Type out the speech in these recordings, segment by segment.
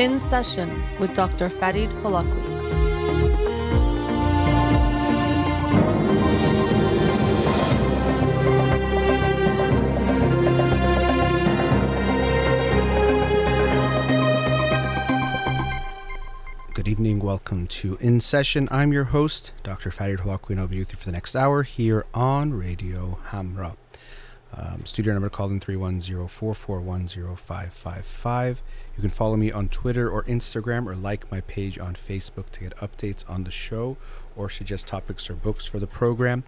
In Session with Dr. Farid Holakouee. Good evening. Welcome to In Session. I'm your host, Dr. Farid Holakouee, and I'll be with you for the next hour here on Radio Hamra. Um, studio number call in 310-441-0555. You can follow me on Twitter or Instagram or like my page on Facebook to get updates on the show or suggest topics or books for the program.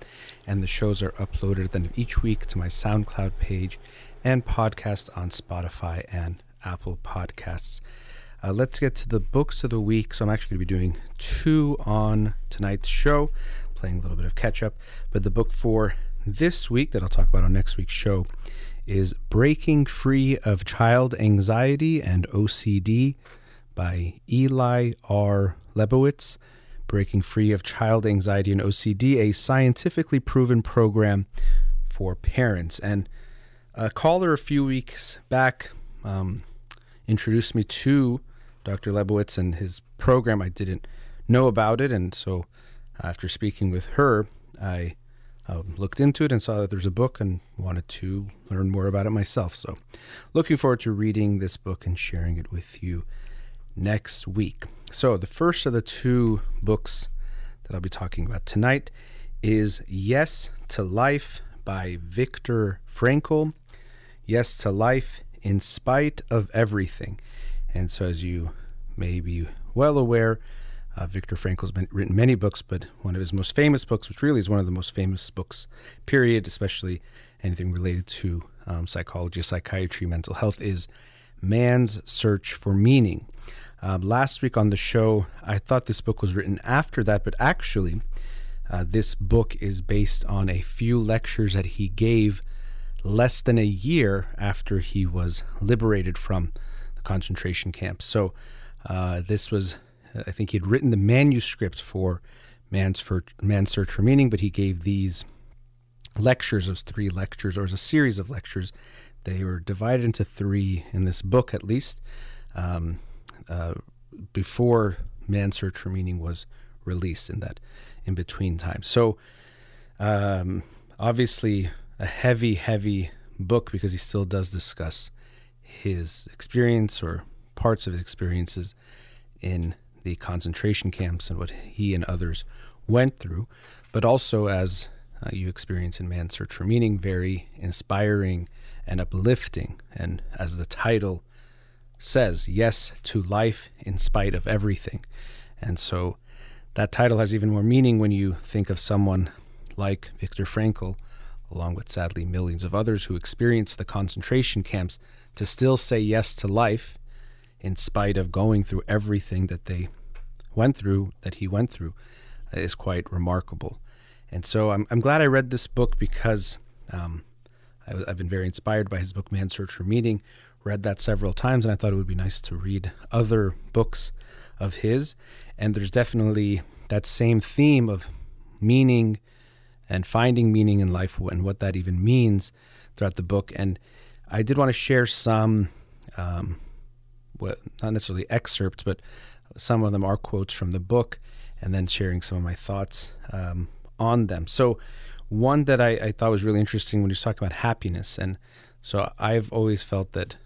And the shows are uploaded at the end of each week to my SoundCloud page and podcast on Spotify and Apple Podcasts. Uh, let's get to the books of the week. So I'm actually going to be doing two on tonight's show, playing a little bit of catch up. But the book for this week that I'll talk about on next week's show is Breaking Free of Child Anxiety and OCD by Eli R. Lebowitz. Breaking Free of Child Anxiety and OCD, a scientifically proven program for parents. And a caller a few weeks back um, introduced me to Dr. Lebowitz and his program. I didn't know about it, and so after speaking with her, I um, looked into it and saw that there's a book and wanted to learn more about it myself. So, looking forward to reading this book and sharing it with you next week. So, the first of the two books that I'll be talking about tonight is Yes to Life by Viktor Frankl. Yes to Life in Spite of Everything. And so, as you may be well aware, uh, Frankl's been written many books, but one of his most famous books, which really is one of the most famous books, period, especially anything related to um, psychology, psychiatry, mental health, is Man's Search for Meaning. Uh, last week on the show, I thought this book was written after that, but actually, uh, this book is based on a few lectures that he gave less than a year after he was liberated from the concentration camps. So uh, this was, I think he had written the manuscript for Man's, for, Man's Search for Meaning, but he gave these lectures, those three lectures, or as a series of lectures. They were divided into three in this book, at least, um, uh, before Man's Search for Meaning was released in that in between time. So, um, obviously, a heavy, heavy book because he still does discuss his experience or parts of his experiences in the concentration camps and what he and others went through, but also as uh, you experience in Man's Search for Meaning, very inspiring and uplifting. And as the title says, yes to life in spite of everything. And so that title has even more meaning when you think of someone like Viktor Frankl, along with sadly millions of others who experienced the concentration camps to still say yes to life in spite of going through everything that they went through, that he went through, uh, is quite remarkable. And so I'm, I'm glad I read this book because um, I, have been very inspired by his book, Man's Search for Meaning. Read that several times, and I thought it would be nice to read other books of his. And there's definitely that same theme of meaning and finding meaning in life and what that even means throughout the book. And I did want to share some, um, well, not necessarily excerpts, but some of them are quotes from the book, and then sharing some of my thoughts um, on them. So, one that I, I, thought was really interesting when he was talking about happiness, and so I've always felt that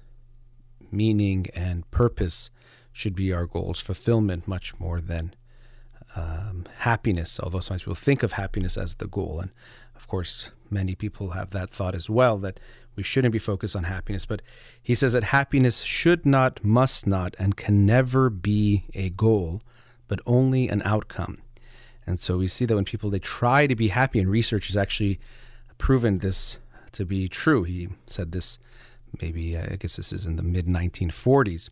meaning and purpose should be our goals, fulfillment much more than um, happiness. Although sometimes people think of happiness as the goal, and of course, many people have that thought as well that we shouldn't be focused on happiness, but he says that happiness should not, must not, and can never be a goal, but only an outcome. And so we see that when people they try to be happy, and research has actually proven this to be true. He said this maybe uh, I guess this is in the mid 1940s,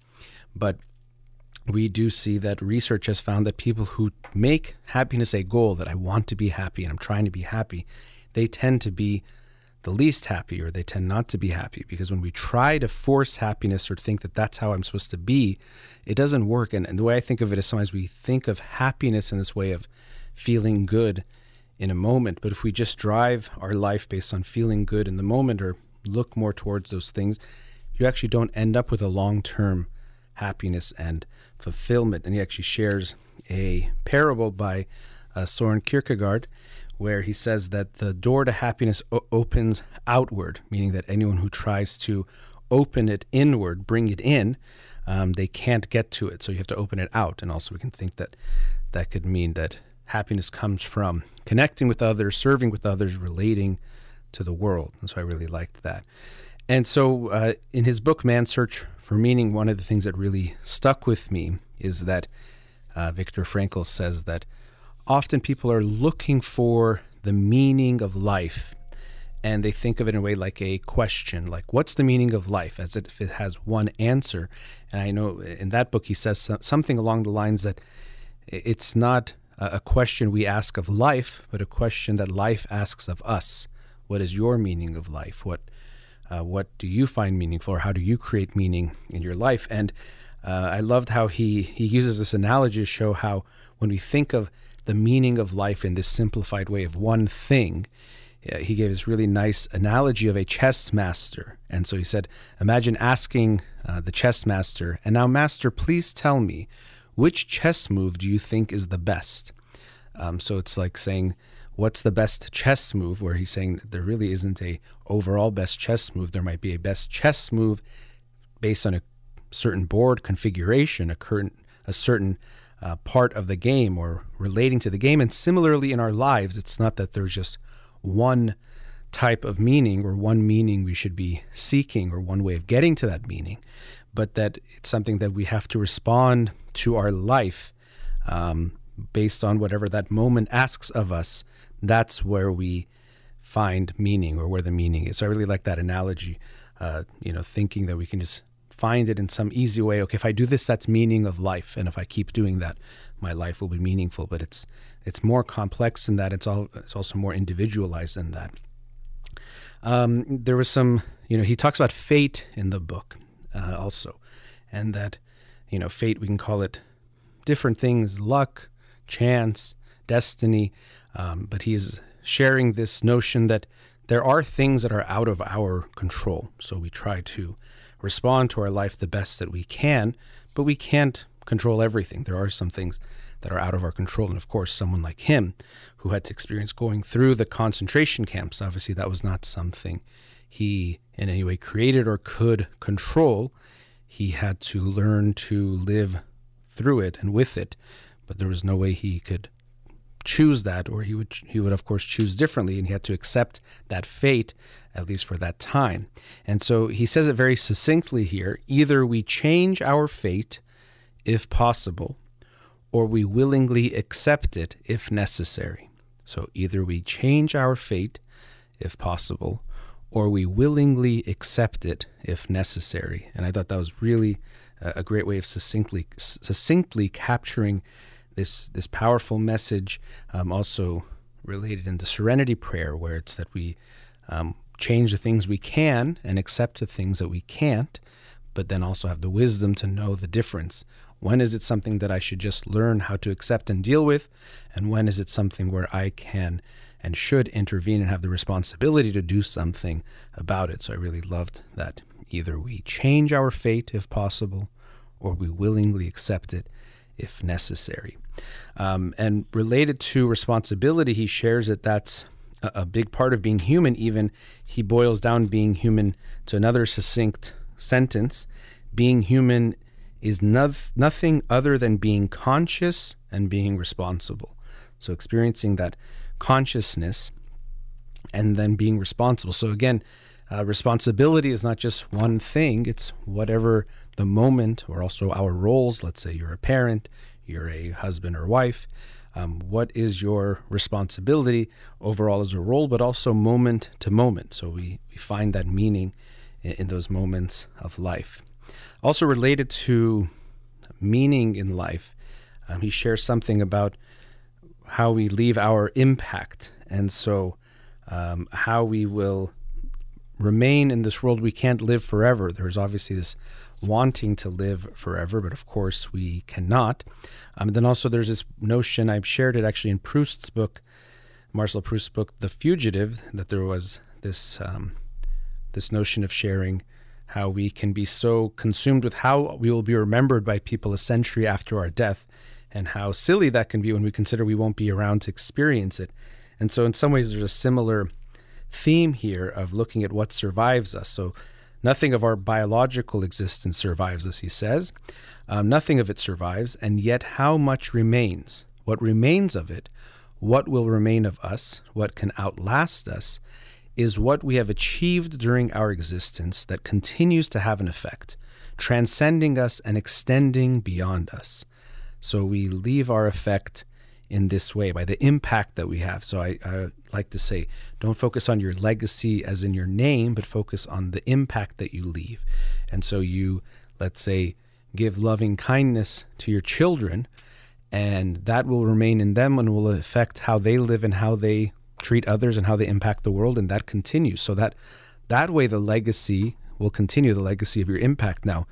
but we do see that research has found that people who make happiness a goal, that I want to be happy and I'm trying to be happy, they tend to be the least happy or they tend not to be happy because when we try to force happiness or think that that's how I'm supposed to be, it doesn't work. And, and the way I think of it is sometimes we think of happiness in this way of feeling good in a moment. But if we just drive our life based on feeling good in the moment or look more towards those things, you actually don't end up with a long term happiness and fulfillment. And he actually shares a parable by uh, Soren Kierkegaard where he says that the door to happiness o- opens outward, meaning that anyone who tries to open it inward, bring it in, um, they can't get to it. So you have to open it out. And also, we can think that that could mean that happiness comes from connecting with others, serving with others, relating to the world. And so I really liked that. And so uh, in his book, Man's Search for Meaning, one of the things that really stuck with me is that uh, Viktor Frankl says that often people are looking for the meaning of life and they think of it in a way like a question like what's the meaning of life as if it has one answer. And i know in that book he says something along the lines that it's not a question we ask of life but a question that life asks of us. What is your meaning of life? What uh, what do you find meaningful or how do you create meaning in your life? And uh, i loved how he he uses this analogy to show how when we think of the meaning of life in this simplified way of one thing. He gave this really nice analogy of a chess master. And so he said, Imagine asking uh, the chess master, and now, master, please tell me, which chess move do you think is the best? Um, so it's like saying, What's the best chess move? Where he's saying there really isn't a overall best chess move. There might be a best chess move based on a certain board configuration, a, current, a certain uh, part of the game or relating to the game. And similarly in our lives, it's not that there's just one type of meaning or one meaning we should be seeking or one way of getting to that meaning, but that it's something that we have to respond to our life um, based on whatever that moment asks of us. That's where we find meaning or where the meaning is. So I really like that analogy. Uh, you know, thinking that we can just find it in some easy way. Okay, if I do this, that's meaning of life, and if I keep doing that, my life will be meaningful. But it's it's more complex than that. It's all it's also more individualized than that. Um, there was some, you know, he talks about fate in the book uh, also, and that, you know, fate we can call it different things, luck, chance, destiny, um, but he's sharing this notion that there are things that are out of our control. So we try to respond to our life the best that we can, but we can't control everything. There are some things that are out of our control. And of course, someone like him who had to experience going through the concentration camps, obviously, that was not something he in any way created or could control. He had to learn to live through it and with it, but there was no way he could choose that, or he would he would of course choose differently, and he had to accept that fate at least for that time. And so he says it very succinctly here: either we change our fate, if possible, or we willingly accept it if necessary. So either we change our fate, if possible, or we willingly accept it if necessary. And I thought that was really a great way of succinctly succinctly capturing this this powerful message, um, also related in the Serenity Prayer, where it's that we um, change the things we can and accept the things that we can't, but then also have the wisdom to know the difference. When is it something that I should just learn how to accept and deal with, and when is it something where I can and should intervene and have the responsibility to do something about it? So I really loved that. Either we change our fate if possible, or we willingly accept it if necessary. Um, and related to responsibility, he shares that that's a, a, big part of being human. Even he boils down being human to another succinct sentence being human is no- nothing other than being conscious and being responsible. So, experiencing that consciousness and then being responsible. So, again, uh, responsibility is not just one thing, it's whatever the moment or also our roles. Let's say you're a parent, you're a husband or wife. Um, what is your responsibility overall as a role, but also moment to moment? So we, we find that meaning in, in those moments of life. Also, related to meaning in life, um, he shares something about how we leave our impact. And so, um, how we will remain in this world. We can't live forever. There's obviously this wanting to live forever, but of course we cannot. Um, then also there's this notion, I've shared it actually in Proust's book, Marcel Proust's book, The Fugitive, that there was this um, this notion of sharing how we can be so consumed with how we will be remembered by people a century after our death, and how silly that can be when we consider we won't be around to experience it. And so, in some ways, there's a similar theme here of looking at what survives us. So, nothing of our biological existence survives us, he says. Um, nothing of it survives, and yet how much remains? What remains of it, what will remain of us, what can outlast us, is what we have achieved during our existence that continues to have an effect, transcending us and extending beyond us. So we leave our effect in this way by the impact that we have. So I, I, like to say, don't focus on your legacy as in your name, but focus on the impact that you leave. And so you, let's say, give loving kindness to your children, and that will remain in them and will affect how they live and how they treat others and how they impact the world, and that continues. So that that way, the legacy will continue. The legacy of your impact. Now,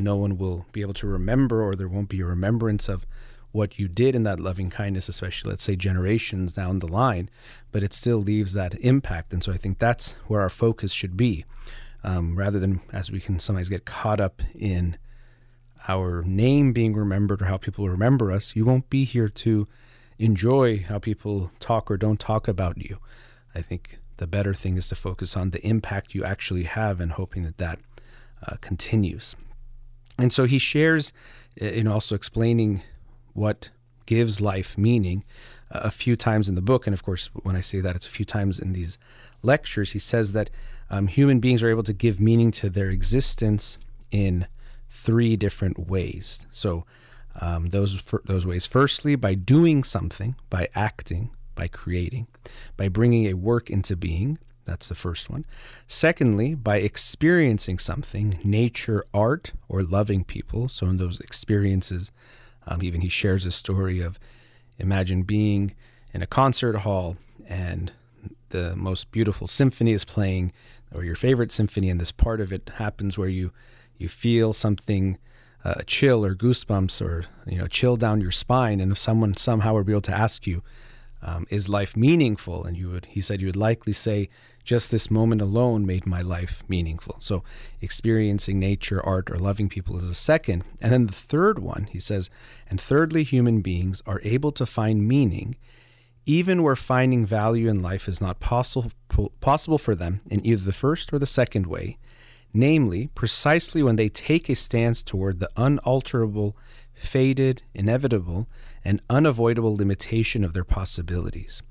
no one will be able to remember, or there won't be a remembrance of what you did in that loving kindness, especially let's say generations down the line, but it still leaves that impact. And so I think that's where our focus should be, um, rather than as we can sometimes get caught up in our name being remembered or how people remember us. You won't be here to enjoy how people talk or don't talk about you. I think the better thing is to focus on the impact you actually have and hoping that that uh, continues. And so he shares in also explaining what gives life meaning uh, a few times in the book. And of course, when I say that, it's a few times in these lectures. He says that um, human beings are able to give meaning to their existence in three different ways. So um, those those ways. Firstly, by doing something, by acting, by creating, by bringing a work into being. That's the first one. Secondly, by experiencing something, nature, art, or loving people. So in those experiences, um, even he shares a story of imagine being in a concert hall and the most beautiful symphony is playing, or your favorite symphony, and this part of it happens where you you feel something a uh, chill or goosebumps or you know chill down your spine. And if someone somehow were able to ask you um, is life meaningful? And you would he said you would likely say just this moment alone made my life meaningful so experiencing nature art or loving people is the second and then the third one he says and thirdly human beings are able to find meaning even where finding value in life is not possible possible for them in either the first or the second way namely, precisely when they take a stance toward the unalterable, faded, inevitable, and unavoidable limitation of their possibilities.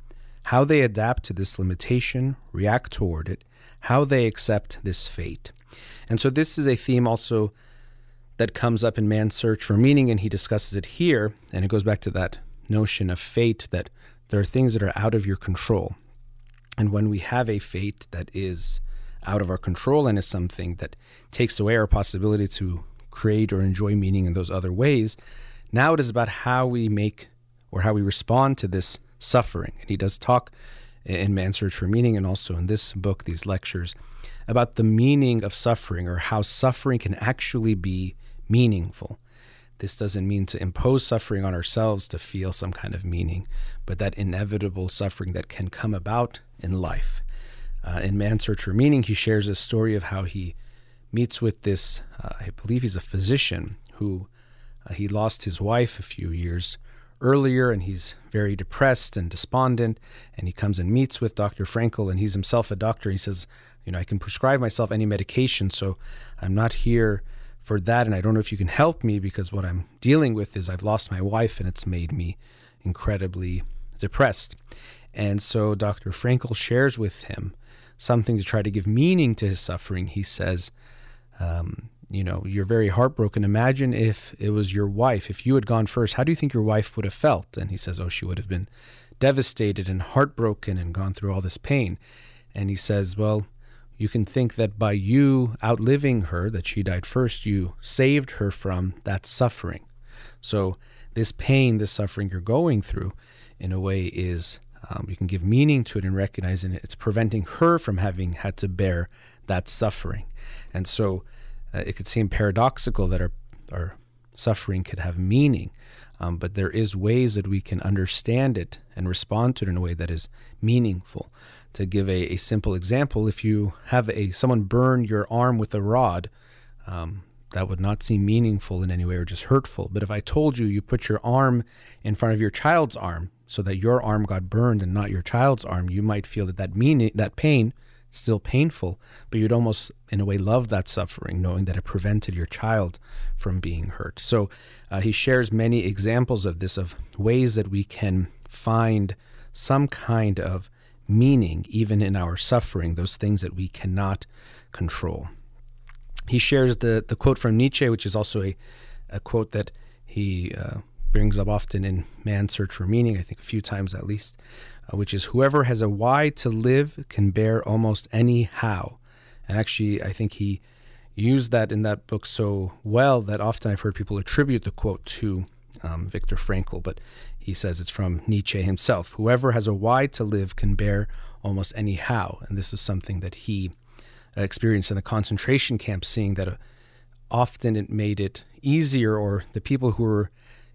How they adapt to this limitation, react toward it, how they accept this fate. And so, this is a theme also that comes up in Man's Search for Meaning, and he discusses it here. And it goes back to that notion of fate that there are things that are out of your control. And when we have a fate that is out of our control and is something that takes away our possibility to create or enjoy meaning in those other ways. Now it is about how we make or how we respond to this suffering. And he does talk in Man's Search for Meaning and also in this book, these lectures, about the meaning of suffering or how suffering can actually be meaningful. This doesn't mean to impose suffering on ourselves to feel some kind of meaning, but that inevitable suffering that can come about in life. Uh, in Man's Search for Meaning, he shares a story of how he meets with this, uh, I believe he's a physician who uh, he lost his wife a few years earlier and he's very depressed and despondent. And he comes and meets with Dr. Frankl, and he's himself a doctor. He says, You know, I can prescribe myself any medication, so I'm not here for that. And I don't know if you can help me because what I'm dealing with is I've lost my wife and it's made me incredibly depressed. And so Dr. Frankl shares with him something to try to give meaning to his suffering. He says, um, you know, you're very heartbroken. Imagine if it was your wife. If you had gone first, how do you think your wife would have felt? And he says, oh, she would have been devastated and heartbroken and gone through all this pain. And he says, well, you can think that by you outliving her, that she died first, you saved her from that suffering. So, this pain, this suffering you're going through, in a way, is um, you can give meaning to it and recognizing it. It's preventing her from having had to bear that suffering. And so uh, it could seem paradoxical that our, our suffering could have meaning, um, but there is ways that we can understand it and respond to it in a way that is meaningful. to give a, a simple example, if you have a someone burn your arm with a rod, um, that would not seem meaningful in any way or just hurtful. But if I told you you put your arm in front of your child's arm so that your arm got burned and not your child's arm, you might feel that that meaning that pain still painful, but you'd almost in a way love that suffering, knowing that it prevented your child from being hurt. So uh, he shares many examples of this, of ways that we can find some kind of meaning even in our suffering, those things that we cannot control. He shares the, the quote from Nietzsche, which is also a, a quote that he uh, brings up often in Man's Search for Meaning, I think a few times at least, which is whoever has a why to live can bear almost any how. And actually, I think he used that in that book so well that often I've heard people attribute the quote to um, Viktor Frankl, but he says it's from Nietzsche himself. Whoever has a why to live can bear almost any how. And this is something that he uh, experienced in the concentration camp, seeing that uh, often it made it easier, or the people who were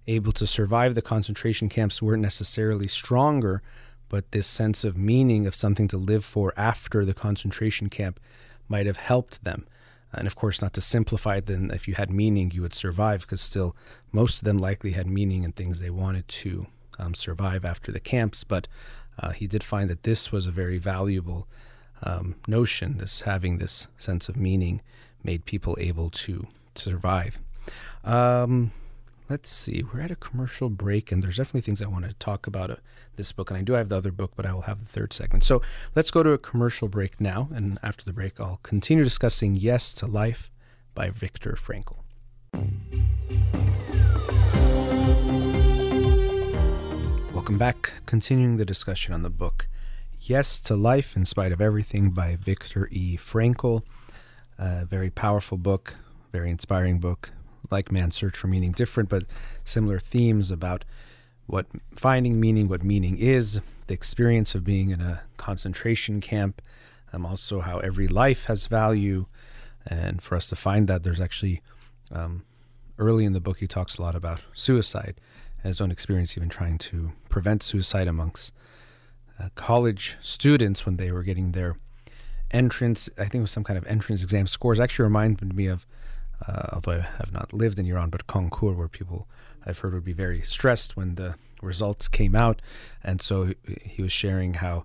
able to survive the concentration camps weren't necessarily stronger, but this sense of meaning of something to live for after the concentration camp might have helped them. And of course, not to simplify it, then if you had meaning, you would survive, because still, most of them likely had meaning and things they wanted to um, survive after the camps. But uh, he did find that this was a very valuable um, notion, this having this sense of meaning made people able to, to survive. Um, let's see, we're at a commercial break, and there's definitely things I want to talk about uh, this book. And I do have the other book, but I will have the third segment. So let's go to a commercial break now. And after the break, I'll continue discussing Yes to Life by Viktor Frankl. Welcome back. Continuing the discussion on the book Yes to Life in Spite of Everything by Viktor E. Frankl. A very powerful book, very inspiring book. Like Man's Search for Meaning, different but similar themes about what finding meaning, what meaning is, the experience of being in a concentration camp, um, also how every life has value. And for us to find that, there's actually um, early in the book, he talks a lot about suicide and his own experience, even trying to prevent suicide amongst uh, college students when they were getting their entrance. I think it was some kind of entrance exam scores. Actually, reminded me of, uh, although I have not lived in Iran, but concours, where people I've heard would be very stressed when the results came out, and so he was sharing how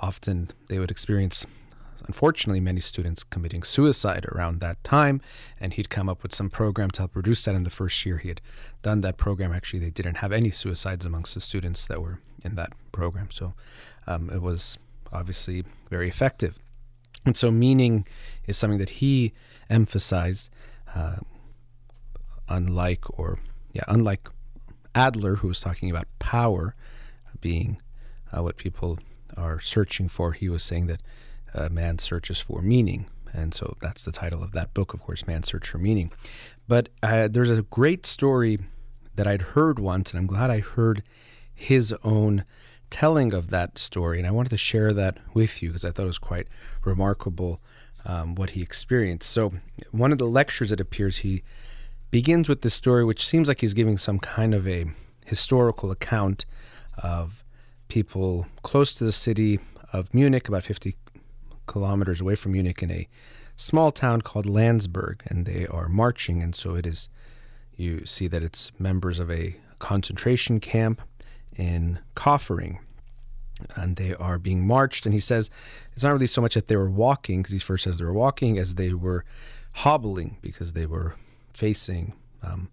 often they would experience unfortunately many students committing suicide around that time and he'd come up with some program to help reduce that in the first year he had done that program actually they didn't have any suicides amongst the students that were in that program. So um, it was obviously very effective. And so meaning is something that he emphasized, uh, unlike or yeah, unlike Adler, who was talking about power being uh, what people are searching for. He was saying that uh, man searches for meaning. And so that's the title of that book, of course, Man's Search for Meaning. But uh, there's a great story that I'd heard once, and I'm glad I heard his own telling of that story. And I wanted to share that with you because I thought it was quite remarkable um, what he experienced. So, one of the lectures it appears he begins with this story, which seems like he's giving some kind of a historical account of people close to the city of Munich, about 50 kilometers away from Munich, in a small town called Landsberg, and they are marching. And so it is, you see that it's members of a concentration camp in Kaufering. And they are being marched. And he says it's not really so much that they were walking, because he first says they were walking, as they were hobbling because they were facing, um,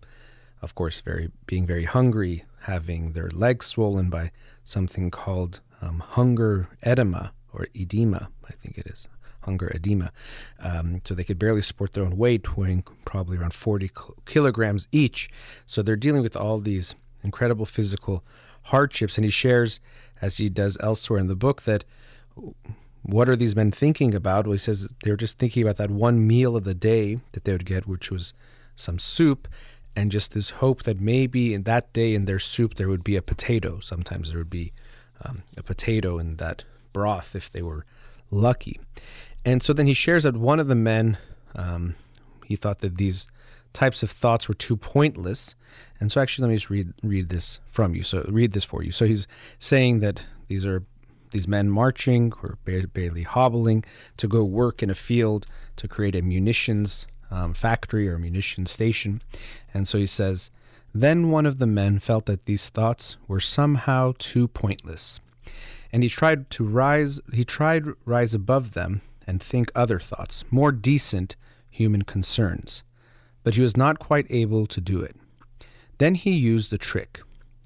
of course, very being very hungry, having their legs swollen by something called um, hunger edema or edema, I think it is hunger edema. Um, so they could barely support their own weight, weighing probably around 40 kilograms each. So they're dealing with all these incredible physical hardships. And he shares, as he does elsewhere in the book, that what are these men thinking about? Well, he says they're just thinking about that one meal of the day that they would get, which was some soup, and just this hope that maybe in that day in their soup there would be a potato. Sometimes there would be um, a potato in that broth if they were lucky. And so then he shares that one of the men, um, he thought that these types of thoughts were too pointless. And so actually let me just read read this from you. So read this for you. So he's saying that these are these men marching or barely hobbling to go work in a field to create a munitions um, factory or munitions station. And so he says, Then one of the men felt that these thoughts were somehow too pointless. And he tried to rise he tried rise above them and think other thoughts, more decent human concerns. But he was not quite able to do it. Then he used a trick.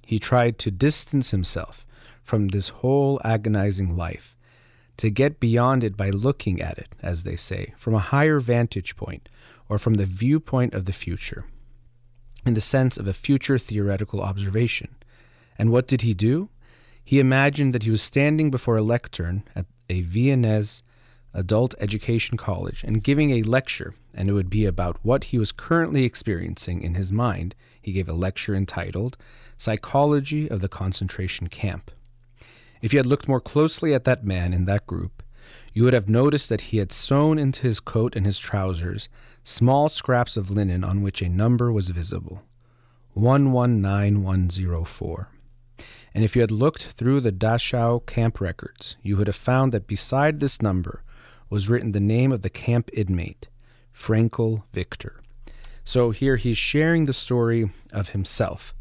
He tried to distance himself from this whole agonizing life, to get beyond it by looking at it, as they say, from a higher vantage point or from the viewpoint of the future, in the sense of a future theoretical observation. And what did he do? He imagined that he was standing before a lectern at a Viennese adult education college and giving a lecture, and it would be about what he was currently experiencing in his mind. He gave a lecture entitled Psychology of the Concentration Camp. If you had looked more closely at that man in that group, you would have noticed that he had sewn into his coat and his trousers small scraps of linen on which a number was visible 119104. And if you had looked through the Dachau camp records, you would have found that beside this number was written the name of the camp inmate, Frankl Viktor. So here he's sharing the story of himself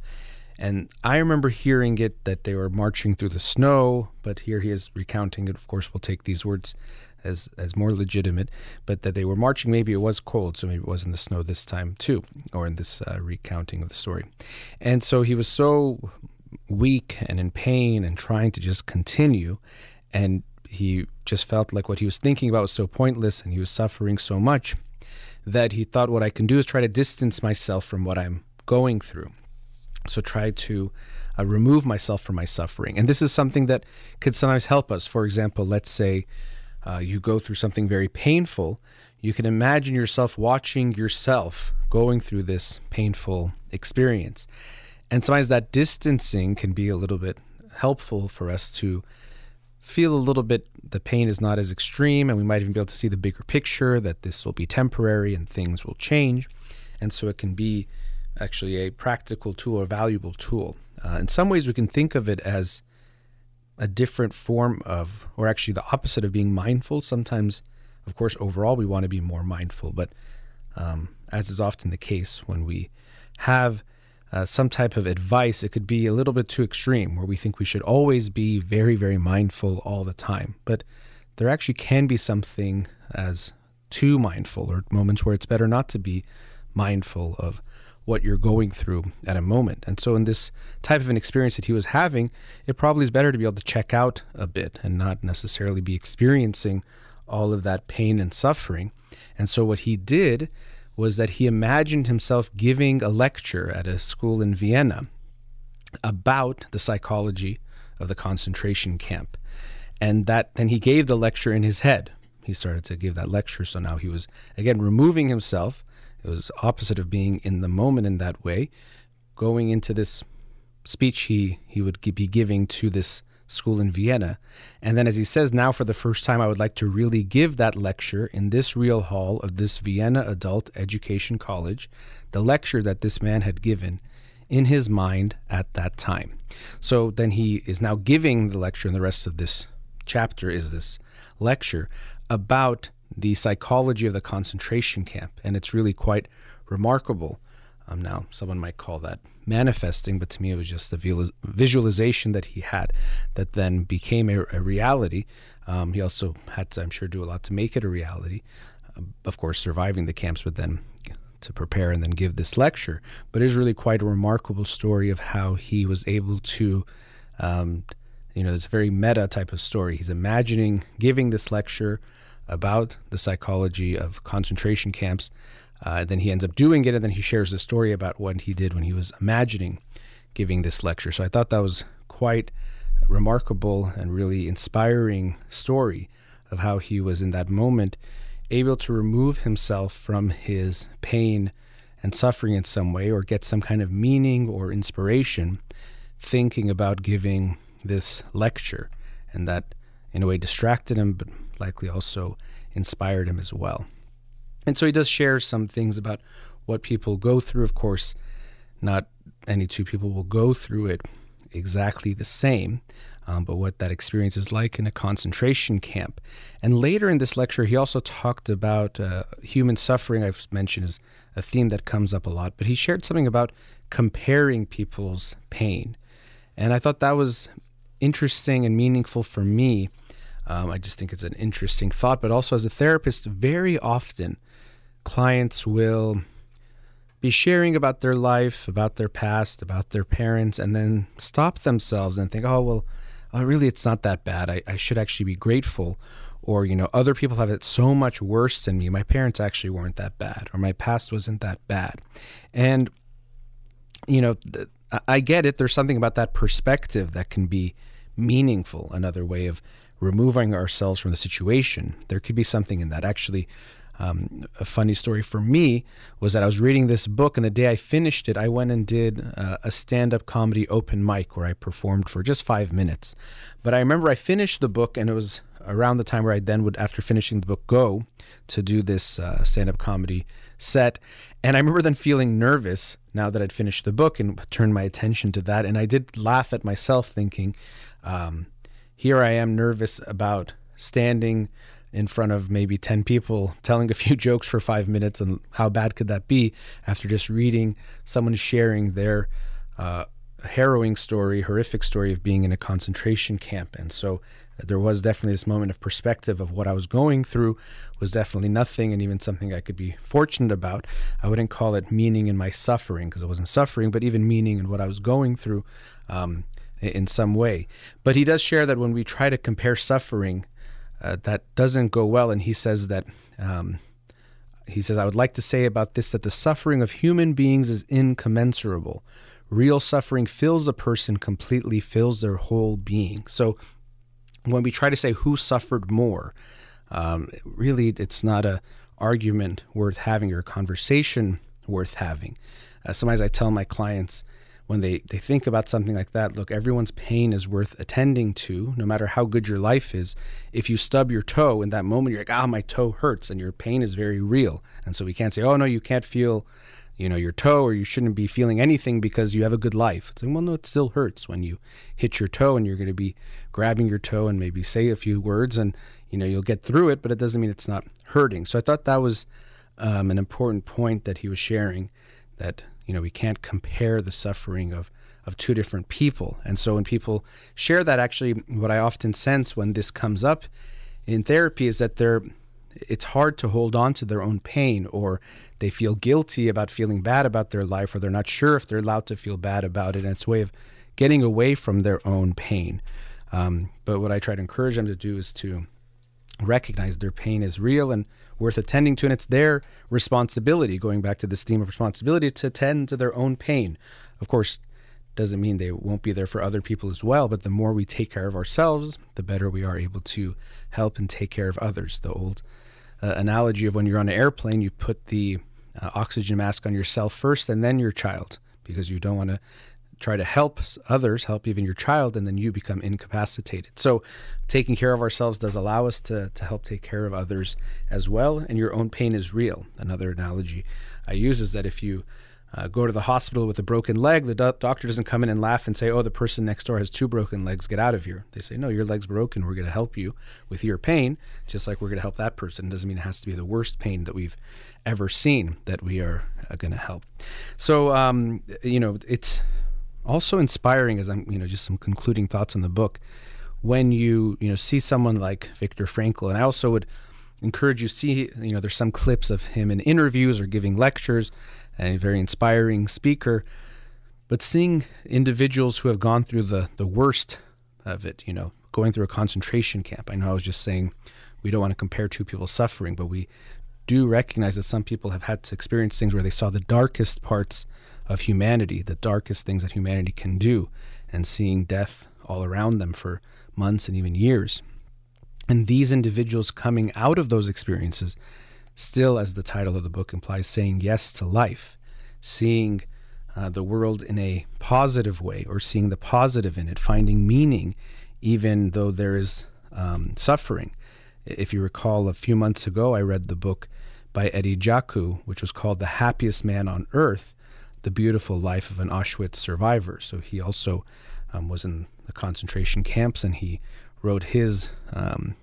and I remember hearing it that they were marching through the snow, but here he is recounting it. Of course, we'll take these words as as more legitimate, but that they were marching. Maybe it was cold, so maybe it was in the snow this time too, or in this uh, recounting of the story. And so he was so weak and in pain and trying to just continue, and he just felt like what he was thinking about was so pointless, and he was suffering so much that he thought, what I can do is try to distance myself from what I'm going through. So try to uh, remove myself from my suffering. And this is something that could sometimes help us. For example, let's say uh, you go through something very painful. You can imagine yourself watching yourself going through this painful experience. And sometimes that distancing can be a little bit helpful for us to feel a little bit the pain is not as extreme and we might even be able to see the bigger picture that this will be temporary and things will change and so it can be actually a practical tool, a valuable tool. Uh, in some ways, we can think of it as a different form of, or actually the opposite of being mindful. Sometimes, of course, overall, we want to be more mindful, but um, as is often the case when we have uh, some type of advice, it could be a little bit too extreme, where we think we should always be very, very mindful all the time. But there actually can be something as too mindful, or moments where it's better not to be mindful of what you're going through at a moment. And so, in this type of an experience that he was having, it probably is better to be able to check out a bit and not necessarily be experiencing all of that pain and suffering. And so, what he did was that he imagined himself giving a lecture at a school in Vienna about the psychology of the concentration camp. And that then he gave the lecture in his head. He started to give that lecture. So now he was, again, removing himself it was opposite of being in the moment in that way. Going into this speech he, he would be giving to this school in Vienna. And then, as he says, now for the first time, I would like to really give that lecture in this real hall of this Vienna Adult Education College, the lecture that this man had given in his mind at that time. So then he is now giving the lecture, and the rest of this chapter is this lecture about the psychology of the concentration camp, and it's really quite remarkable. Um, now, someone might call that manifesting, but to me, it was just the visualization that he had that then became a, a reality. Um, he also had to, I'm sure, do a lot to make it a reality. Uh, of course, surviving the camps, but then to prepare and then give this lecture. But it is really quite a remarkable story of how he was able to, um, you know, it's a very meta type of story. He's imagining giving this lecture about the psychology of concentration camps. Uh, then he ends up doing it, and then he shares the story about what he did when he was imagining giving this lecture. So I thought that was quite remarkable and really inspiring story of how he was in that moment able to remove himself from his pain and suffering in some way or get some kind of meaning or inspiration thinking about giving this lecture and that in a way distracted him but likely also inspired him as well. And so he does share some things about what people go through. Of course, not any two people will go through it exactly the same. um, but what that experience is like in a concentration camp. And later in this lecture, he also talked about uh, human suffering. I've mentioned is a theme that comes up a lot, but he shared something about comparing people's pain. And I thought that was interesting and meaningful for me. Um, I just think it's an interesting thought, but also as a therapist, very often clients will be sharing about their life, about their past, about their parents, and then stop themselves and think, oh, well, oh, really, it's not that bad. I, I should actually be grateful. Or, you know, other people have it so much worse than me. My parents actually weren't that bad, or my past wasn't that bad. And, you know, th- I get it. There's something about that perspective that can be meaningful, another way of removing ourselves from the situation. There could be something in that. Actually, um, a funny story for me was that I was reading this book, and the day I finished it, I went and did uh, a stand up comedy open mic where I performed for just five minutes. But I remember I finished the book, and it was around the time where I then would, after finishing the book, go to do this uh, stand up comedy set. And I remember then feeling nervous now that I'd finished the book and turned my attention to that. And I did laugh at myself, thinking, um, here I am nervous about standing in front of maybe 10 people telling a few jokes for five minutes and how bad could that be after just reading someone sharing their uh, harrowing story horrific story of being in a concentration camp. And so uh, there was definitely this moment of perspective of what i was going through was definitely nothing and even something i could be fortunate about. I wouldn't call it meaning in my suffering because i wasn't suffering but even meaning in what i was going through um, in some way. But he does share that when we try to compare suffering uh, that doesn't go well. And he says that um, he says, I would like to say about this that the suffering of human beings is incommensurable. Real suffering fills a person completely, fills their whole being. So when we try to say who suffered more, um, really it's not a argument worth having or a conversation worth having. Uh, sometimes I tell my clients, when they, they think about something like that, look, everyone's pain is worth attending to, no matter how good your life is. If you stub your toe in that moment, you're like, ah, my toe hurts, and your pain is very real. And so we can't say, oh, no, you can't feel, you know, your toe, or you shouldn't be feeling anything because you have a good life. It's like, well, no, it still hurts when you hit your toe, and you're going to be grabbing your toe and maybe say a few words, and, you know, you'll get through it, but it doesn't mean it's not hurting. So I thought that was um, an important point that he was sharing that you know we can't compare the suffering of of two different people. And so when people share that actually what i often sense when this comes up in therapy is that they're it's hard to hold on to their own pain or they feel guilty about feeling bad about their life or they're not sure if they're allowed to feel bad about it. And it's a way of getting away from their own pain. Um, but what i try to encourage them to do is to recognize their pain is real and worth attending to, and it's their responsibility, going back to this theme of responsibility, to tend to their own pain. Of course, doesn't mean they won't be there for other people as well, but the more we take care of ourselves, the better we are able to help and take care of others. The old uh, analogy of when you're on an airplane, you put the uh, oxygen mask on yourself first and then your child because you don't want to try to help others, help even your child, and then you become incapacitated. So, taking care of ourselves does allow us to, to help take care of others as well. And your own pain is real. Another analogy I use is that if you uh, go to the hospital with a broken leg, the do- doctor doesn't come in and laugh and say, Oh, the person next door has two broken legs, get out of here. They say, No, your leg's broken. We're going to help you with your pain, just like we're going to help that person. Doesn't mean it has to be the worst pain that we've ever seen that we are uh, going to help. So, um, you know, it's also inspiring as I'm, you know, just some concluding thoughts on the book. When you, you know, see someone like Viktor Frankl, and I also would encourage you see, you know, there's some clips of him in interviews or giving lectures, a very inspiring speaker. But seeing individuals who have gone through the the worst of it, you know, going through a concentration camp. I know I was just saying we don't want to compare two people suffering, but we do recognize that some people have had to experience things where they saw the darkest parts of humanity, the darkest things that humanity can do, and seeing death all around them for months and even years. And these individuals coming out of those experiences, still, as the title of the book implies, saying yes to life, seeing uh, the world in a positive way or seeing the positive in it, finding meaning even though there is um, suffering. If you recall, a few months ago, I read the book by Eddie Jaku, which was called The Happiest Man on Earth the beautiful life of an Auschwitz survivor. So he also um, was in the concentration camps, and he wrote his um,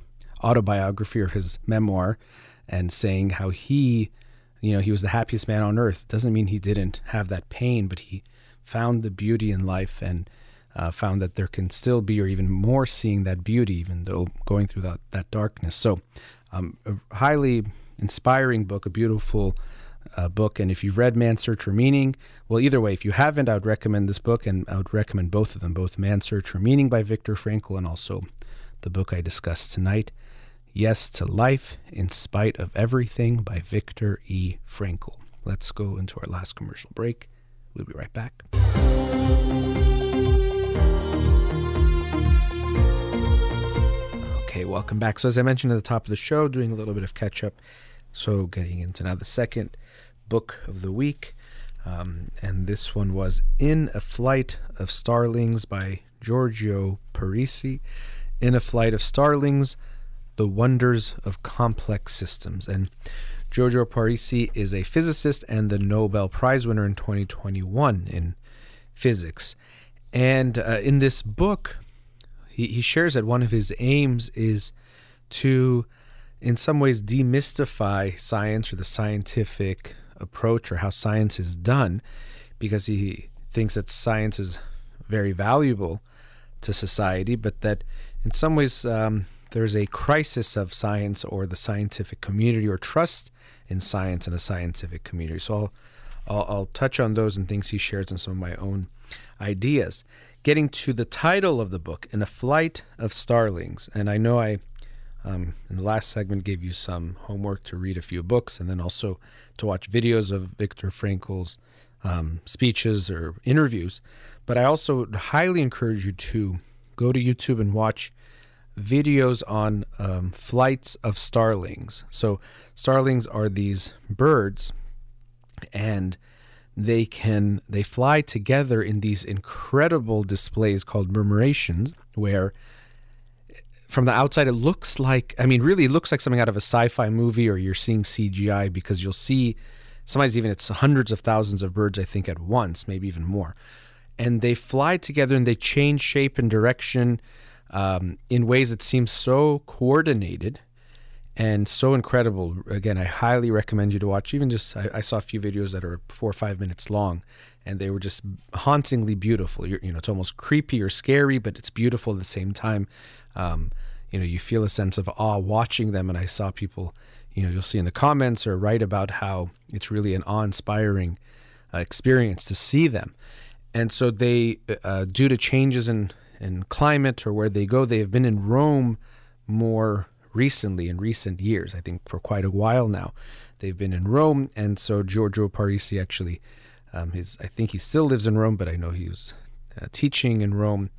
autobiography or his memoir, and saying how he, you know, he was the happiest man on earth. Doesn't mean he didn't have that pain, but he found the beauty in life and uh, found that there can still be, or even more, seeing that beauty, even though going through that, that darkness. So, um, a highly inspiring book, a beautiful uh, book. And if you've read Man's Search for Meaning, well, either way, if you haven't, I would recommend this book, and I would recommend both of them, both Man's Search for Meaning by Viktor Frankl and also the book I discussed tonight, Yes to Life in Spite of Everything by Viktor E. Frankl. Let's go into our last commercial break. We'll be right back. Okay, welcome back. So, as I mentioned at the top of the show, doing a little bit of catch up. So, getting into now the second book of the week. Um, and this one was In a Flight of Starlings by Giorgio Parisi. In a Flight of Starlings The Wonders of Complex Systems. And Giorgio Parisi is a physicist and the Nobel Prize winner in 2021 in physics. And uh, in this book, he, he shares that one of his aims is to, in some ways, demystify science or the scientific approach or how science is done, because he thinks that science is very valuable to society, but that in some ways um, there's a crisis of science or the scientific community or trust in science and the scientific community. So I'll, I'll, I'll touch on those and things he shares and some of my own ideas getting to the title of the book, In a Flight of Starlings. And I know I, um, in the last segment, gave you some homework to read a few books and then also to watch videos of Viktor Frankl's um, speeches or interviews. But I also highly encourage you to go to YouTube and watch videos on um, flights of starlings. So, starlings are these birds, and they can they fly together in these incredible displays called murmurations where from the outside it looks like i mean really it looks like something out of a sci-fi movie or you're seeing cgi because you'll see sometimes even it's hundreds of thousands of birds i think at once maybe even more and they fly together and they change shape and direction um, in ways that seem so coordinated and so incredible. Again, I highly recommend you to watch. Even just, I, I, saw a few videos that are four or five minutes long, and they were just hauntingly beautiful. You're, you know, it's almost creepy or scary, but it's beautiful at the same time. Um, you know, you feel a sense of awe watching them. And I saw people, you know, you'll see in the comments or write about how it's really an awe-inspiring uh, experience to see them. And so they, uh, due to changes in in climate or where they go, they have been in Rome more recently in recent years. I think for quite a while now, they've been in Rome, and so Giorgio Parisi actually, um, his I think he still lives in Rome, but I know he was uh, teaching in Rome,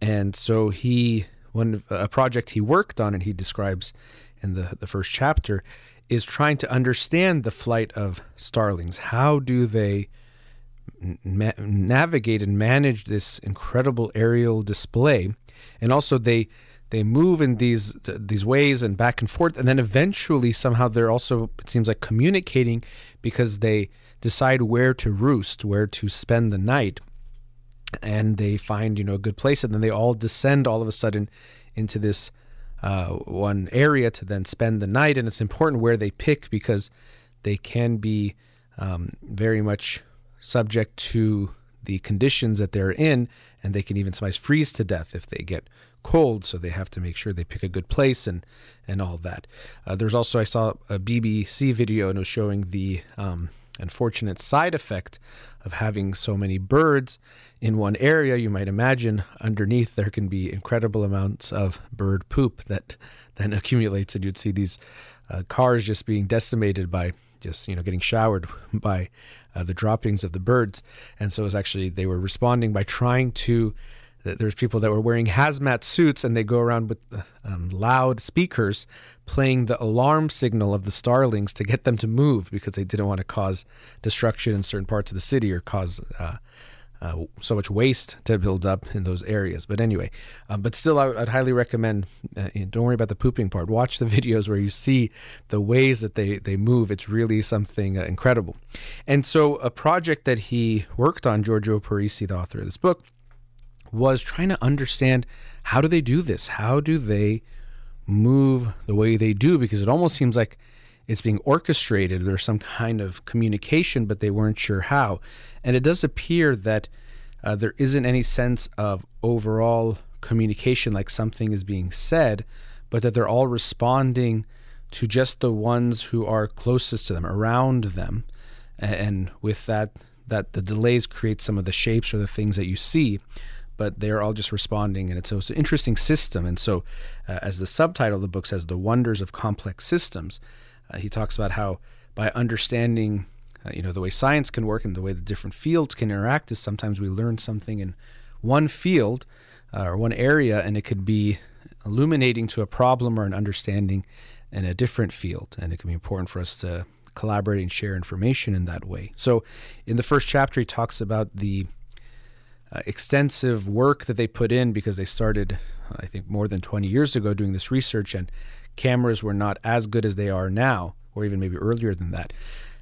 and so he one a project he worked on, and he describes in the the first chapter, is trying to understand the flight of starlings. How do they ma- navigate and manage this incredible aerial display, and also they they move in these these ways and back and forth and then eventually somehow they're also it seems like communicating because they decide where to roost where to spend the night and they find you know a good place and then they all descend all of a sudden into this uh, one area to then spend the night and it's important where they pick because they can be um, very much subject to the conditions that they're in and they can even sometimes freeze to death if they get cold, so they have to make sure they pick a good place and and all that. Uh, there's also I saw a BBC video and it was showing the um, unfortunate side effect of having so many birds in one area. You might imagine underneath there can be incredible amounts of bird poop that then accumulates, and you'd see these uh, cars just being decimated by just you know getting showered by uh, the droppings of the birds. And so it was actually they were responding by trying to there's people that were wearing hazmat suits and they go around with um, loud speakers playing the alarm signal of the starlings to get them to move because they didn't want to cause destruction in certain parts of the city or cause uh, uh, so much waste to build up in those areas. But anyway, um, but still, I, would highly recommend. Uh, don't worry about the pooping part. Watch the videos where you see the ways that they they move. It's really something uh, incredible. And so, a project that he worked on, Giorgio Parisi, the author of this book, was trying to understand how do they do this? How do they move the way they do? Because it almost seems like it's being orchestrated. There's some kind of communication, but they weren't sure how. And it does appear that uh, there isn't any sense of overall communication, like something is being said, but that they're all responding to just the ones who are closest to them, around them. And with that, that the delays create some of the shapes or the things that you see but they're all just responding and it's, it's an interesting system. And so uh, as the subtitle of the book says the wonders of complex systems uh, he talks about how by understanding uh, you know the way science can work and the way the different fields can interact is sometimes we learn something in one field uh, or one area and it could be illuminating to a problem or an understanding in a different field. And it can be important for us to collaborate and share information in that way. So in the first chapter he talks about the uh, extensive work that they put in because they started, I think, more than 20 years ago doing this research, and cameras were not as good as they are now, or even maybe earlier than that.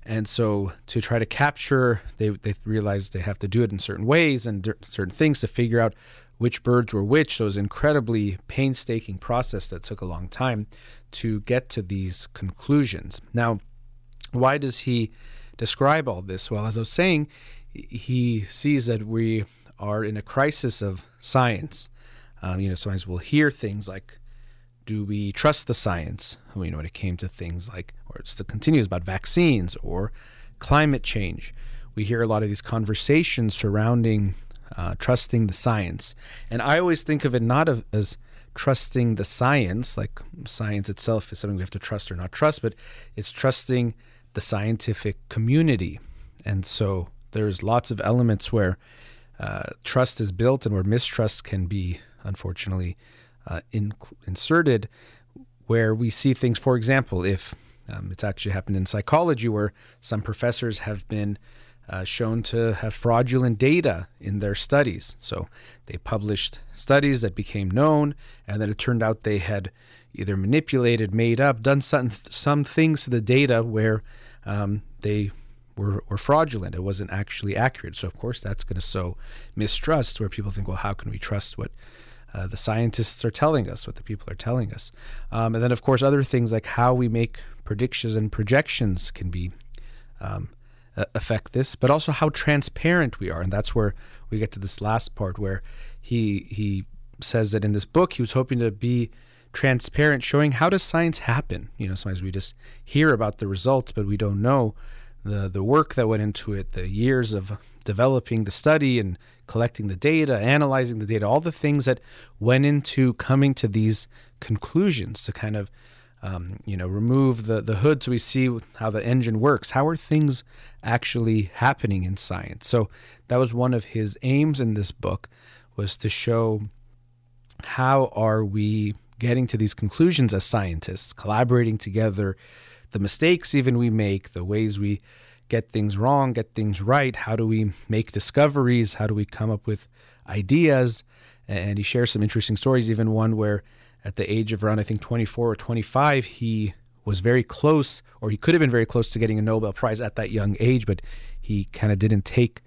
And so, to try to capture, they, they realized they have to do it in certain ways and d- certain things to figure out which birds were which. So, it was an incredibly painstaking process that took a long time to get to these conclusions. Now, why does he describe all this? Well, as I was saying, he sees that we are in a crisis of science. Um, you know, sometimes we'll hear things like, do we trust the science? Well, you know, when it came to things like, or it still continues about vaccines or climate change, we hear a lot of these conversations surrounding uh, trusting the science. And I always think of it not of, as trusting the science, like science itself is something we have to trust or not trust, but it's trusting the scientific community. And so there's lots of elements where uh, trust is built and where mistrust can be, unfortunately, uh, in, inserted, where we see things, for example, if um, it's actually happened in psychology where some professors have been uh, shown to have fraudulent data in their studies. So they published studies that became known, and then it turned out they had either manipulated, made up, done some, some things to the data where um, they were, were fraudulent. It wasn't actually accurate. So, of course, that's going to sow mistrust where people think, well, how can we trust what uh, the scientists are telling us, what the people are telling us? Um, and then, of course, other things like how we make predictions and projections can be. Um, affect this, but also how transparent we are, and that's where we get to this last part where he he says that in this book he was hoping to be transparent, showing how does science happen. You know, sometimes we just hear about the results, but we don't know the the work that went into it, the years of developing the study and collecting the data, analyzing the data, all the things that went into coming to these conclusions to kind of um, you know remove the the hood so we see how the engine works. How are things actually happening in science? So that was one of his aims in this book was to show how are we getting to these conclusions as scientists, collaborating together the mistakes even we make, the ways we get things wrong, get things right. How do we make discoveries? How do we come up with ideas? And he shares some interesting stories, even one where at the age of around, I think, 24 or 25, he was very close, or he could have been very close to getting a Nobel Prize at that young age, but he kind of didn't take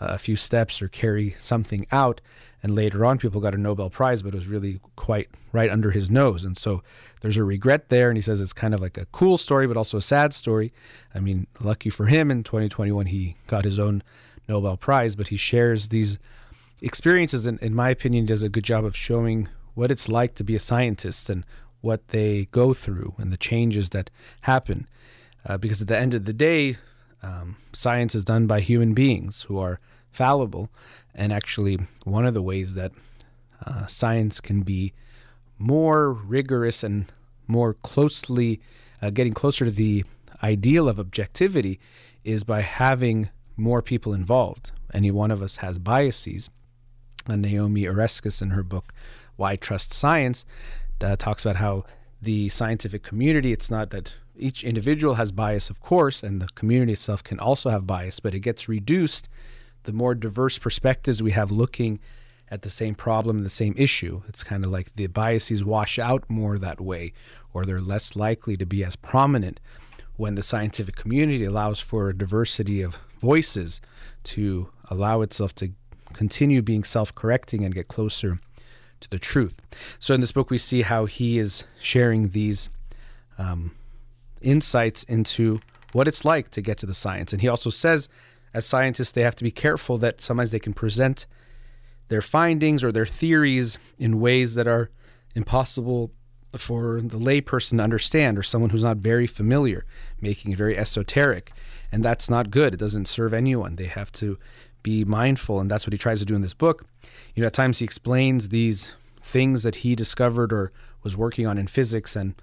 a few steps or carry something out. And later on, people got a Nobel Prize, but it was really quite right under his nose. And so there's a regret there. And he says it's kind of like a cool story, but also a sad story. I mean, lucky for him, in 2021, he got his own Nobel Prize, but he shares these experiences, and in my opinion, does a good job of showing what it's like to be a scientist and what they go through and the changes that happen. Uh, because at the end of the day, um, science is done by human beings who are fallible. And actually, one of the ways that uh, science can be more rigorous and more closely uh, getting closer to the ideal of objectivity is by having more people involved. Any one of us has biases. And Naomi Oreskes, in her book, Why Trust Science, uh, talks about how the scientific community, it's not that each individual has bias, of course, and the community itself can also have bias, but it gets reduced the more diverse perspectives we have looking at the same problem, the same issue. It's kind of like the biases wash out more that way, or they're less likely to be as prominent when the scientific community allows for a diversity of voices to allow itself to continue being self correcting and get closer to the truth. So in this book, we see how he is sharing these um, insights into what it's like to get to the science. And he also says, as scientists, they have to be careful that sometimes they can present their findings or their theories in ways that are impossible for the layperson to understand or someone who's not very familiar, making it very esoteric. And that's not good. It doesn't serve anyone. They have to be mindful. And that's what he tries to do in this book. You know, at times he explains these things that he discovered or was working on in physics. And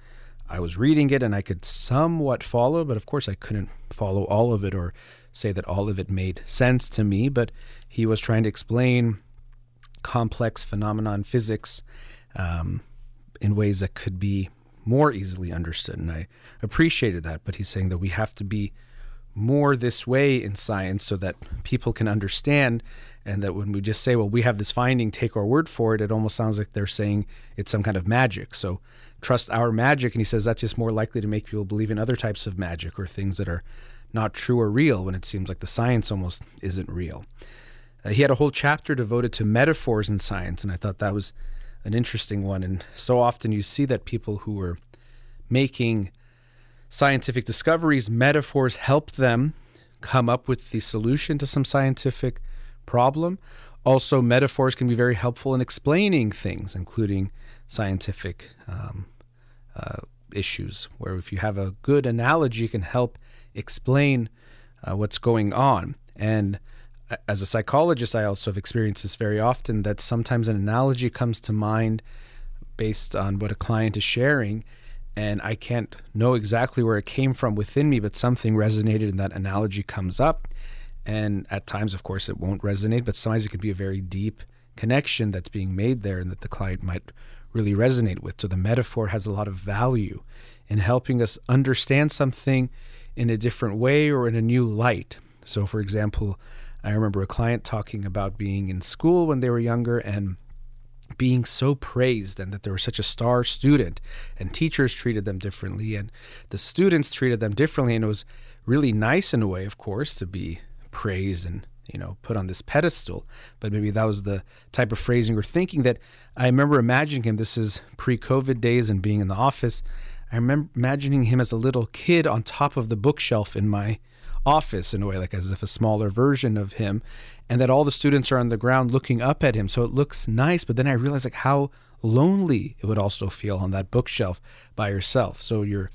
I was reading it and I could somewhat follow, but of course I couldn't follow all of it or say that all of it made sense to me. But he was trying to explain complex phenomenon physics um, in ways that could be more easily understood. And I appreciated that. But he's saying that we have to be more this way in science so that people can understand and that when we just say well we have this finding take our word for it it almost sounds like they're saying it's some kind of magic so trust our magic and he says that's just more likely to make people believe in other types of magic or things that are not true or real when it seems like the science almost isn't real uh, he had a whole chapter devoted to metaphors in science and i thought that was an interesting one and so often you see that people who are making scientific discoveries, metaphors help them come up with the solution to some scientific problem. Also, metaphors can be very helpful in explaining things, including scientific um, uh, issues, where if you have a good analogy, can help explain uh, what's going on. And as a psychologist, I also have experienced this very often that sometimes an analogy comes to mind based on what a client is sharing and I can't know exactly where it came from within me, but something resonated and that analogy comes up. And at times, of course, it won't resonate, but sometimes it can be a very deep connection that's being made there and that the client might really resonate with. So the metaphor has a lot of value in helping us understand something in a different way or in a new light. So, for example, I remember a client talking about being in school when they were younger and being so praised and that they were such a star student and teachers treated them differently and the students treated them differently and it was really nice in a way of course to be praised and you know put on this pedestal but maybe that was the type of phrasing or thinking that i remember imagining him this is pre-covid days and being in the office i remember imagining him as a little kid on top of the bookshelf in my office in a way, like as if a smaller version of him, and that all the students are on the ground looking up at him. So it looks nice, but then I realized like how lonely it would also feel on that bookshelf by yourself. So you're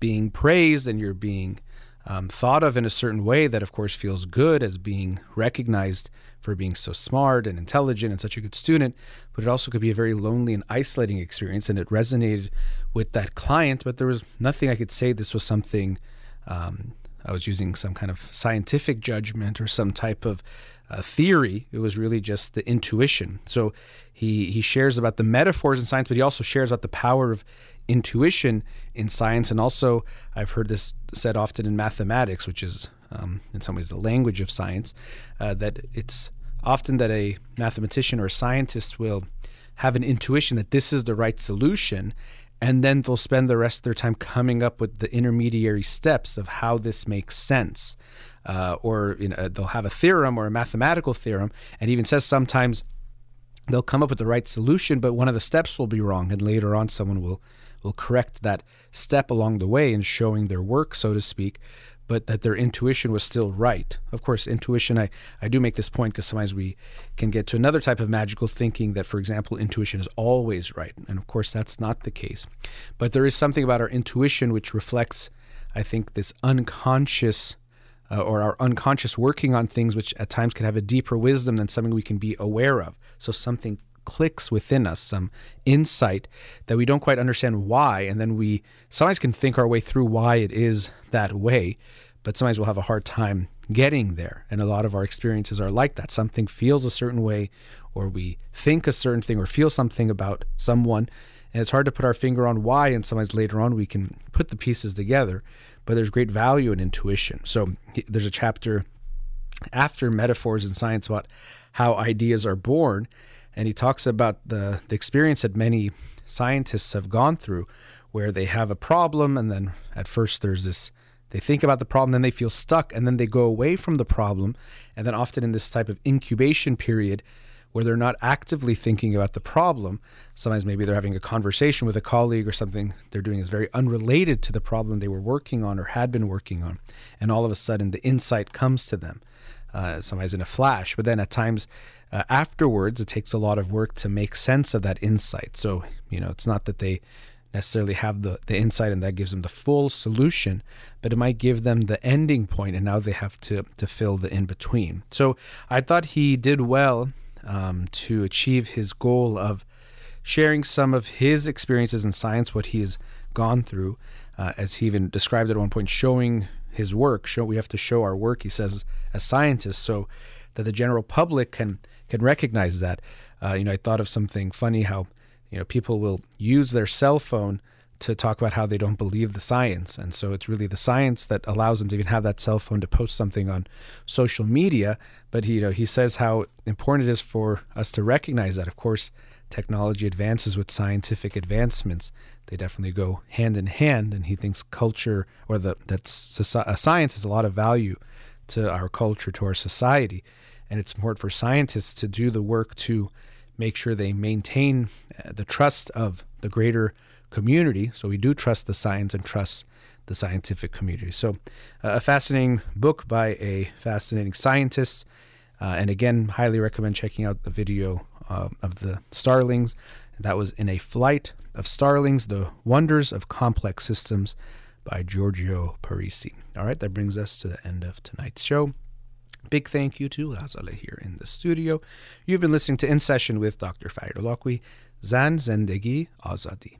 being praised and you're being um, thought of in a certain way that, of course, feels good as being recognized for being so smart and intelligent and such a good student, but it also could be a very lonely and isolating experience. And it resonated with that client, but there was nothing I could say this was something um, I was using some kind of scientific judgment or some type of uh, theory. It was really just the intuition. So he he shares about the metaphors in science, but he also shares about the power of intuition in science. And also, I've heard this said often in mathematics, which is um, in some ways the language of science, uh, that it's often that a mathematician or a scientist will have an intuition that this is the right solution and then they'll spend the rest of their time coming up with the intermediary steps of how this makes sense. Uh, or you know, they'll have a theorem or a mathematical theorem, and even says sometimes they'll come up with the right solution, but one of the steps will be wrong, and later on someone will will correct that step along the way in showing their work, so to speak but that their intuition was still right. Of course, intuition, I, I do make this point because sometimes we can get to another type of magical thinking that, for example, intuition is always right. And of course, that's not the case. But there is something about our intuition which reflects, I think, this unconscious. Uh, or our unconscious working on things which at times can have a deeper wisdom than something we can be aware of. So something clicks within us, some insight that we don't quite understand why. And then we sometimes can think our way through why it is that way, but sometimes we'll have a hard time getting there. And a lot of our experiences are like that. Something feels a certain way, or we think a certain thing, or feel something about someone. And it's hard to put our finger on why. And sometimes later on, we can put the pieces together. But there's great value in intuition. So there's a chapter after metaphors in science about how ideas are born and he talks about the, the experience that many scientists have gone through where they have a problem and then at first there's this they think about the problem, then they feel stuck, and then they go away from the problem. And then, often in this type of incubation period, where they're not actively thinking about the problem, sometimes maybe they're having a conversation with a colleague or something they're doing is very unrelated to the problem they were working on or had been working on. And all of a sudden, the insight comes to them, uh, sometimes in a flash. But then at times, uh, afterwards, it takes a lot of work to make sense of that insight. So, you know, it's not that they necessarily have the, the insight and that gives them the full solution, but it might give them the ending point and now they have to, to fill the in between. So I thought he did well um, to achieve his goal of sharing some of his experiences in science, what he has gone through, uh, as he even described at one point, showing his work. Show we have to show our work, he says, as scientists, so that the general public can can recognize that. Uh, you know, I thought of something funny how you know people will use their cell phone to talk about how they don't believe the science. And so it's really the science that allows them to even have that cell phone to post something on social media. But you know, he says how important it is for us to recognize that. Of course, technology advances with scientific advancements. They definitely go hand in hand. And he thinks culture or the that science has a lot of value to our culture, to our society. And it's important for scientists to do the work to make sure they maintain uh, the trust of the greater community. So we do trust the science and trust the scientific community. So, uh, a fascinating book by a fascinating scientist. Uh, and again, highly recommend checking out the video uh, of the starlings. That was in a flight of starlings, the wonders of complex systems by Giorgio Parisi. All right, that brings us to the end of tonight's show. Big thank you to Ghazaleh here in the studio. You've been listening to In Session with Dr. Farid Holakouee, Zan Zendegi Azadi.